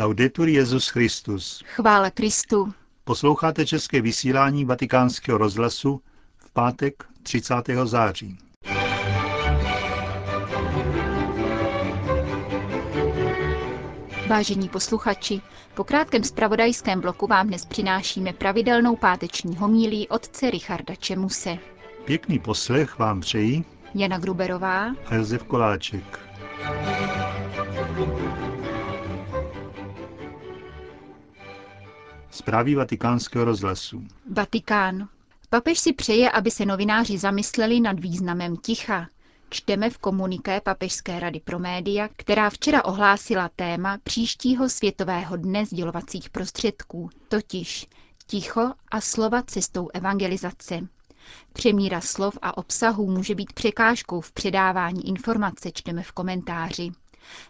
Laudetur Jezus Christus. Chvála Kristu. Posloucháte české vysílání Vatikánského rozhlasu v pátek 30. září. Vážení posluchači, po krátkém spravodajském bloku vám dnes přinášíme pravidelnou páteční homílí otce Richarda Čemuse. Pěkný poslech vám přejí Jana Gruberová a Josef Koláček. Zprávy vatikánského rozhlasu. Vatikán. Papež si přeje, aby se novináři zamysleli nad významem ticha. Čteme v komuniké Papežské rady pro média, která včera ohlásila téma příštího světového dne sdělovacích prostředků, totiž ticho a slova cestou evangelizace. Přemíra slov a obsahů může být překážkou v předávání informace, čteme v komentáři.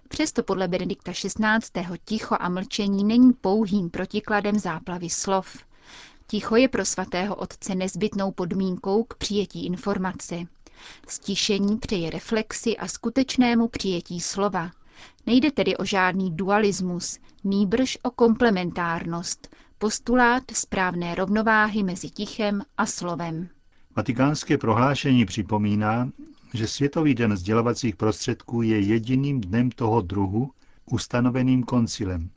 Přesto podle Benedikta XVI. ticho a mlčení není pouhým protikladem záplavy slov. Ticho je pro svatého otce nezbytnou podmínkou k přijetí informace. Stišení přeje reflexi a skutečnému přijetí slova. Nejde tedy o žádný dualismus, nýbrž o komplementárnost, postulát správné rovnováhy mezi tichem a slovem. Vatikánské prohlášení připomíná, že Světový den sdělovacích prostředků je jediným dnem toho druhu, ustanoveným koncilem.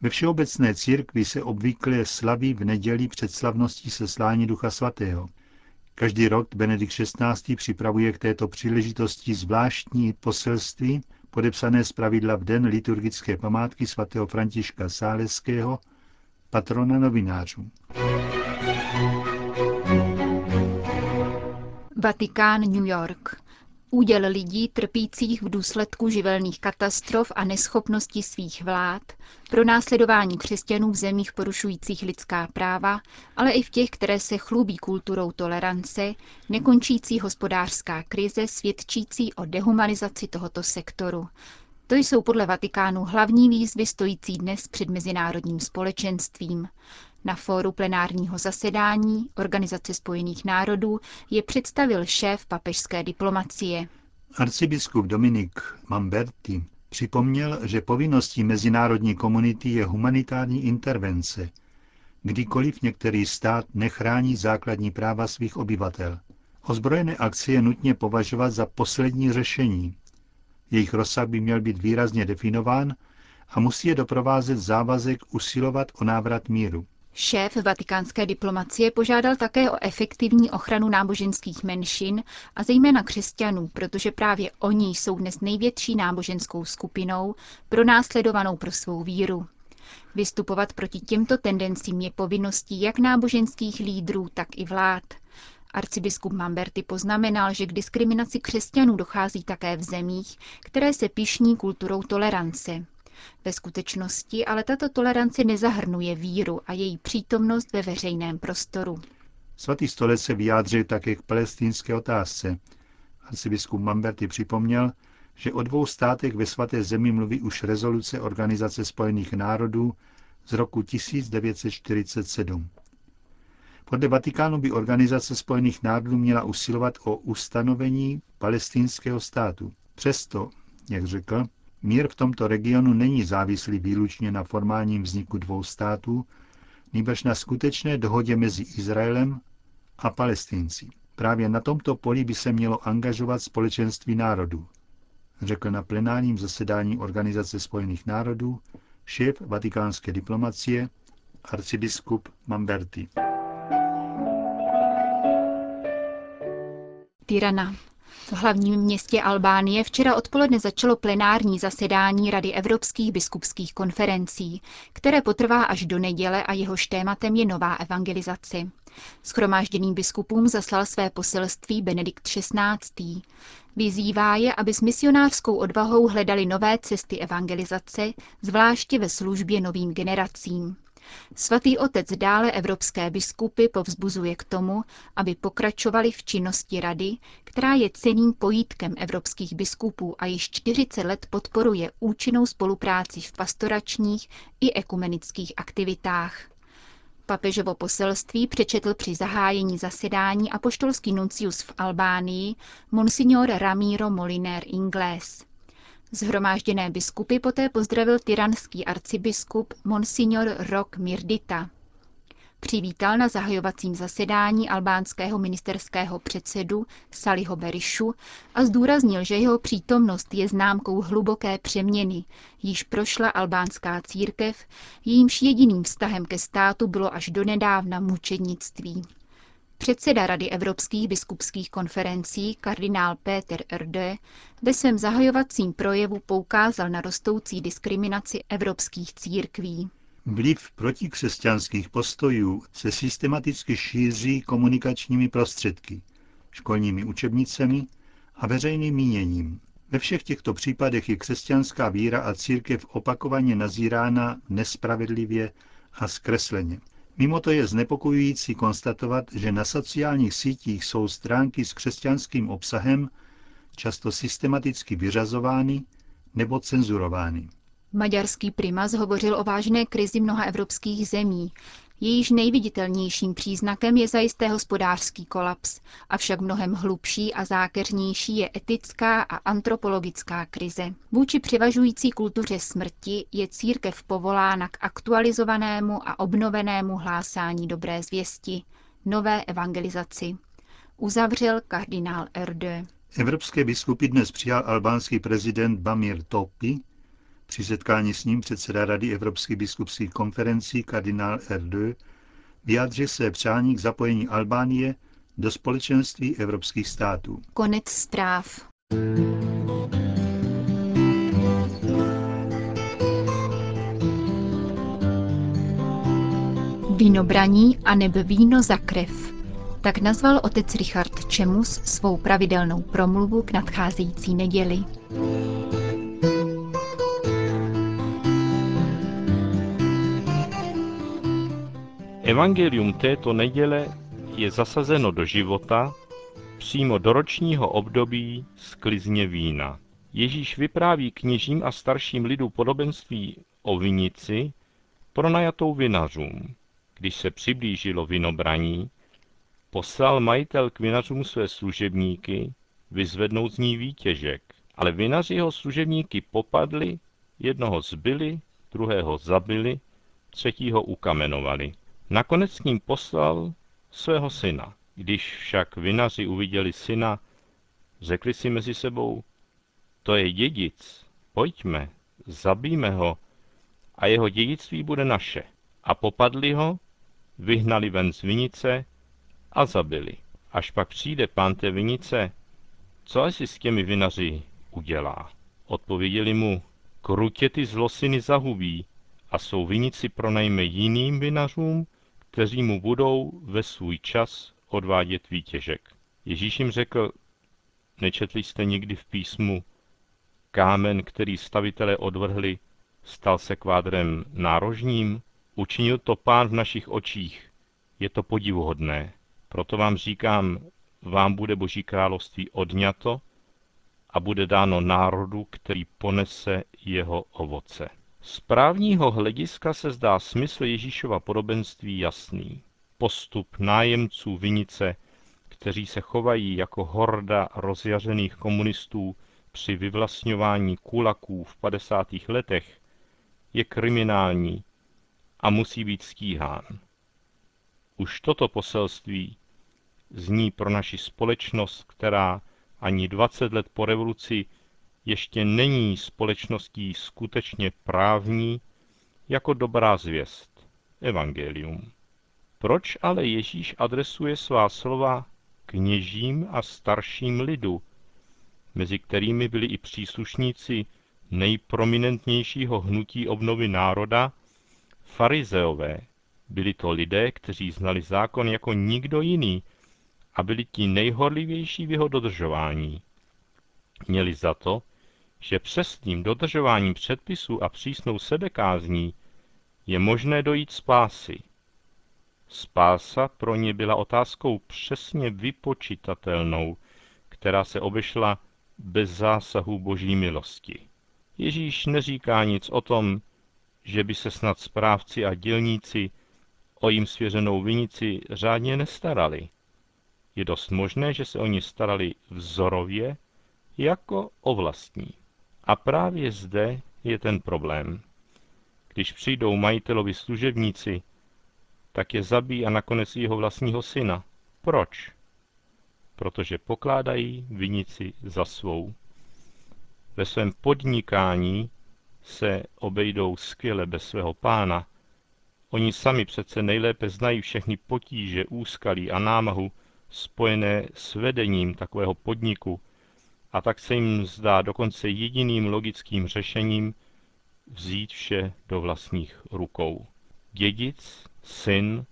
Ve všeobecné církvi se obvykle slaví v neděli před slavností seslání Ducha Svatého. Každý rok Benedikt XVI. připravuje k této příležitosti zvláštní poselství, podepsané z pravidla v den liturgické památky svatého Františka Sáleského, patrona novinářů. Vatikán, New York. Úděl lidí trpících v důsledku živelných katastrof a neschopnosti svých vlád, pro následování křesťanů v zemích porušujících lidská práva, ale i v těch, které se chlubí kulturou tolerance, nekončící hospodářská krize svědčící o dehumanizaci tohoto sektoru. To jsou podle Vatikánu hlavní výzvy stojící dnes před mezinárodním společenstvím. Na fóru plenárního zasedání Organizace spojených národů je představil šéf papežské diplomacie. Arcibiskup Dominik Mamberti připomněl, že povinností mezinárodní komunity je humanitární intervence, kdykoliv některý stát nechrání základní práva svých obyvatel. Ozbrojené akce je nutně považovat za poslední řešení. Jejich rozsah by měl být výrazně definován a musí je doprovázet závazek usilovat o návrat míru. Šéf vatikánské diplomacie požádal také o efektivní ochranu náboženských menšin a zejména křesťanů, protože právě oni jsou dnes největší náboženskou skupinou, pronásledovanou pro svou víru. Vystupovat proti těmto tendencím je povinností jak náboženských lídrů, tak i vlád. Arcibiskup Mamberty poznamenal, že k diskriminaci křesťanů dochází také v zemích, které se pišní kulturou tolerance. Ve skutečnosti ale tato tolerance nezahrnuje víru a její přítomnost ve veřejném prostoru. Svatý stolec se vyjádřil také k palestinské otázce. Arcibiskup Mamberty připomněl, že o dvou státech ve svaté zemi mluví už rezoluce Organizace spojených národů z roku 1947. Podle Vatikánu by Organizace spojených národů měla usilovat o ustanovení palestinského státu. Přesto, jak řekl, Mír v tomto regionu není závislý výlučně na formálním vzniku dvou států, nýbrž na skutečné dohodě mezi Izraelem a Palestinci. Právě na tomto poli by se mělo angažovat společenství národů, řekl na plenárním zasedání Organizace spojených národů šéf vatikánské diplomacie arcibiskup Mamberti. Tirana. V hlavním městě Albánie včera odpoledne začalo plenární zasedání Rady evropských biskupských konferencí, které potrvá až do neděle a jehož tématem je nová evangelizace. Schromážděným biskupům zaslal své poselství Benedikt XVI. Vyzývá je, aby s misionářskou odvahou hledali nové cesty evangelizace, zvláště ve službě novým generacím. Svatý otec dále evropské biskupy povzbuzuje k tomu, aby pokračovali v činnosti rady, která je ceným pojítkem evropských biskupů a již 40 let podporuje účinnou spolupráci v pastoračních i ekumenických aktivitách. Papežovo poselství přečetl při zahájení zasedání apoštolský nuncius v Albánii, monsignor Ramiro Moliner Ingles. Zhromážděné biskupy poté pozdravil tyranský arcibiskup Monsignor Rok Mirdita. Přivítal na zahajovacím zasedání albánského ministerského předsedu Saliho Berišu a zdůraznil, že jeho přítomnost je známkou hluboké přeměny, již prošla albánská církev, jejímž jediným vztahem ke státu bylo až donedávna mučednictví. Předseda Rady evropských biskupských konferencí kardinál Peter Erde ve svém zahajovacím projevu poukázal na rostoucí diskriminaci evropských církví. Vliv protikřesťanských postojů se systematicky šíří komunikačními prostředky, školními učebnicemi a veřejným míněním. Ve všech těchto případech je křesťanská víra a církev opakovaně nazírána nespravedlivě a zkresleně. Mimo to je znepokojující konstatovat, že na sociálních sítích jsou stránky s křesťanským obsahem často systematicky vyřazovány nebo cenzurovány. Maďarský primas hovořil o vážné krizi mnoha evropských zemí. Jejíž nejviditelnějším příznakem je zajisté hospodářský kolaps, avšak mnohem hlubší a zákeřnější je etická a antropologická krize. Vůči převažující kultuře smrti je církev povolána k aktualizovanému a obnovenému hlásání dobré zvěsti, nové evangelizaci. Uzavřel kardinál Erde. Evropské biskupy dnes přijal albánský prezident Bamir Topi, při setkání s ním předseda Rady Evropských biskupských konferencí kardinál Erdő vyjádřil své přání k zapojení Albánie do společenství evropských států. Konec zpráv. Vínobraní a nebe víno za krev. Tak nazval otec Richard Čemus svou pravidelnou promluvu k nadcházející neděli. Evangelium této neděle je zasazeno do života přímo do ročního období sklizně vína. Ježíš vypráví kněžím a starším lidu podobenství o vinici pronajatou vinařům. Když se přiblížilo vinobraní, poslal majitel k vinařům své služebníky vyzvednout z ní výtěžek. Ale vinaři jeho služebníky popadli, jednoho zbyli, druhého zabili, třetího ukamenovali. Nakonec s ním poslal svého syna. Když však vinaři uviděli syna, řekli si mezi sebou, to je dědic, pojďme, zabijme ho a jeho dědictví bude naše. A popadli ho, vyhnali ven z vinice a zabili. Až pak přijde pán té vinice, co asi s těmi vinaři udělá? Odpověděli mu, krutě ty zlosiny zahubí a svou vinici pronajme jiným vinařům, kteří mu budou ve svůj čas odvádět výtěžek. Ježíš jim řekl, nečetli jste nikdy v písmu, kámen, který stavitelé odvrhli, stal se kvádrem nárožním, učinil to pán v našich očích. Je to podivuhodné. Proto vám říkám, vám bude Boží království odňato a bude dáno národu, který ponese jeho ovoce. Z právního hlediska se zdá smysl Ježíšova podobenství jasný. Postup nájemců vinice, kteří se chovají jako horda rozjařených komunistů při vyvlastňování kulaků v 50. letech, je kriminální a musí být stíhán. Už toto poselství zní pro naši společnost, která ani 20 let po revoluci ještě není společností skutečně právní jako dobrá zvěst, evangelium. Proč ale Ježíš adresuje svá slova kněžím a starším lidu, mezi kterými byli i příslušníci nejprominentnějšího hnutí obnovy národa, farizeové. Byli to lidé, kteří znali zákon jako nikdo jiný a byli ti nejhorlivější v jeho dodržování. Měli za to, že přesným dodržováním předpisů a přísnou sebekázní je možné dojít spásy. Spása pro ně byla otázkou přesně vypočitatelnou, která se obešla bez zásahu boží milosti. Ježíš neříká nic o tom, že by se snad správci a dělníci o jim svěřenou vinici řádně nestarali. Je dost možné, že se o ní starali vzorově jako o vlastní A právě zde je ten problém. Když přijdou majitelovi služebníci, tak je zabíjí a nakonec jeho vlastního syna. Proč? Protože pokládají vinici za svou. Ve svém podnikání se obejdou skvěle bez svého pána. Oni sami přece nejlépe znají všechny potíže, úskalí a námahu spojené s vedením takového podniku a tak se jim zdá dokonce jediným logickým řešením vzít vše do vlastních rukou. Dědic, syn,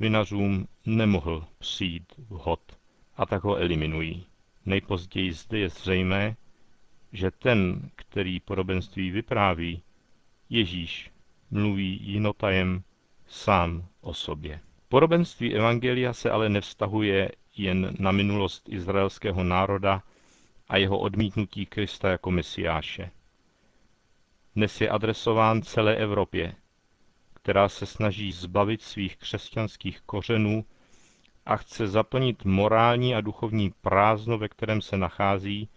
vinařům nemohl přijít vhod a tak ho eliminují. Nejpozději zde je zřejmé, že ten, který podobenství vypráví, Ježíš mluví jinotajem sám o sobě. Podobenství Evangelia se ale nevztahuje jen na minulost izraelského národa a jeho odmítnutí Krista jako mesiáše. Dnes je adresován celé Evropě, která se snaží zbavit svých křesťanských kořenů a chce zaplnit morální a duchovní prázdno, ve kterém se nachází,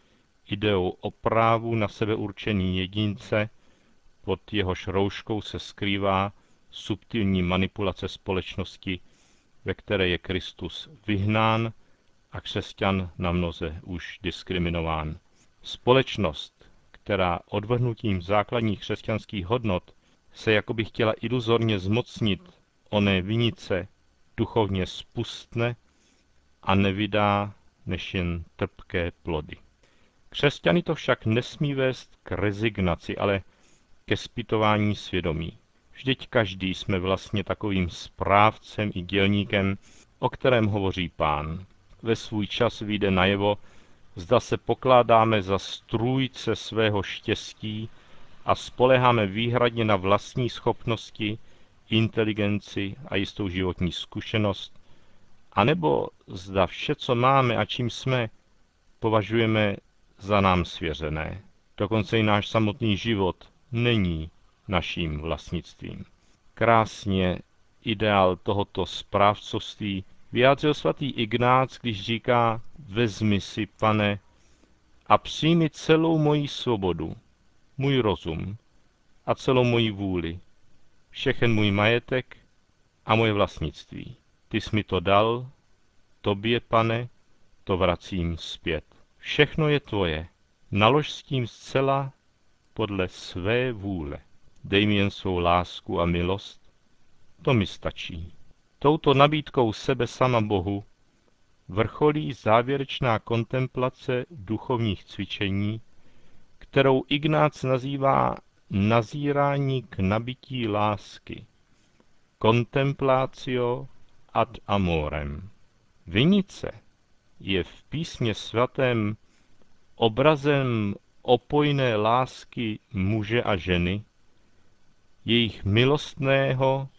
ideou o právu na sebeurčení jedince, pod jehož rouškou se skrývá subtilní manipulace společnosti, ve které je Kristus vyhnán a křesťan na mnoze už diskriminován. Společnost, která odvrhnutím základních křesťanských hodnot se jakoby chtěla iluzorně zmocnit oné vinice, duchovně spustne a nevydá než jen trpké plody. Křesťany to však nesmí vést k rezignaci, ale ke zpytování svědomí. Vždyť každý jsme vlastně takovým správcem i dělníkem, o kterém hovoří pán. Ve svůj čas vyjde najevo, zda se pokládáme za strůjce svého štěstí a spoleháme výhradně na vlastní schopnosti, inteligenci a jistou životní zkušenost, anebo zda vše, co máme a čím jsme, považujeme za nám svěřené. Dokonce i náš samotný život není naším vlastnictvím. Krásně ideál tohoto správcovství vyjádřil svatý Ignác, když říká, vezmi si, pane, a přijmi celou moji svobodu, můj rozum a celou moji vůli, všechen můj majetek a moje vlastnictví. Ty jsi mi to dal, tobě, pane, to vracím zpět. Všechno je tvoje, nalož s tím zcela podle své vůle. Dej mi jen svou lásku a milost, to mi stačí. Touto nabídkou sebe sama Bohu vrcholí závěrečná kontemplace duchovních cvičení, kterou Ignác nazývá nazírání k nabití lásky, contemplatio ad amorem. Vinice je v písmě svatém obrazem opojné lásky muže a ženy, jejich milostného,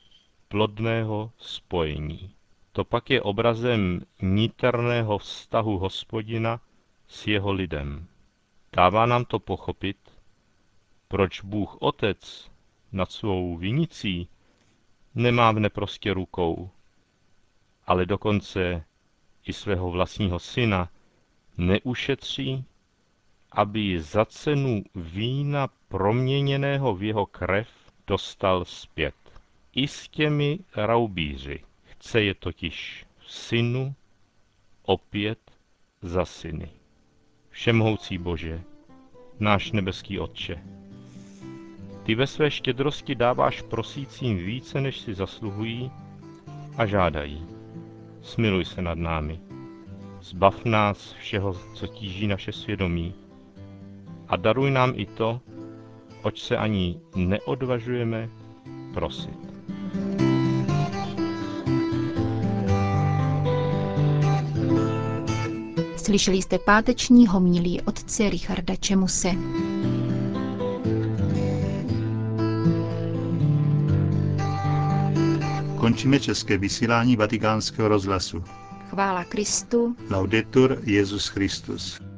plodného spojení. To pak je obrazem niterného vztahu hospodina s jeho lidem. Dává nám to pochopit, proč Bůh Otec nad svou vinicí nemá v neprostě rukou, ale dokonce i svého vlastního syna neušetří, aby za cenu vína proměněného v jeho krev dostal zpět. I s těmi raubíři chce je totiž synu opět za syny. Všemohoucí Bože, náš nebeský Otče, ty ve své štědrosti dáváš prosícím více, než si zasluhují a žádají. Smiluj se nad námi. Zbav nás všeho, co tíží naše svědomí. A daruj nám i to, oč se ani neodvažujeme prosit. Slyšeli jste páteční homilí otce Richarda Čemuse. Končíme české vysílání vatikánského rozhlasu. Chvála Kristu. Laudetur Jezus Christus.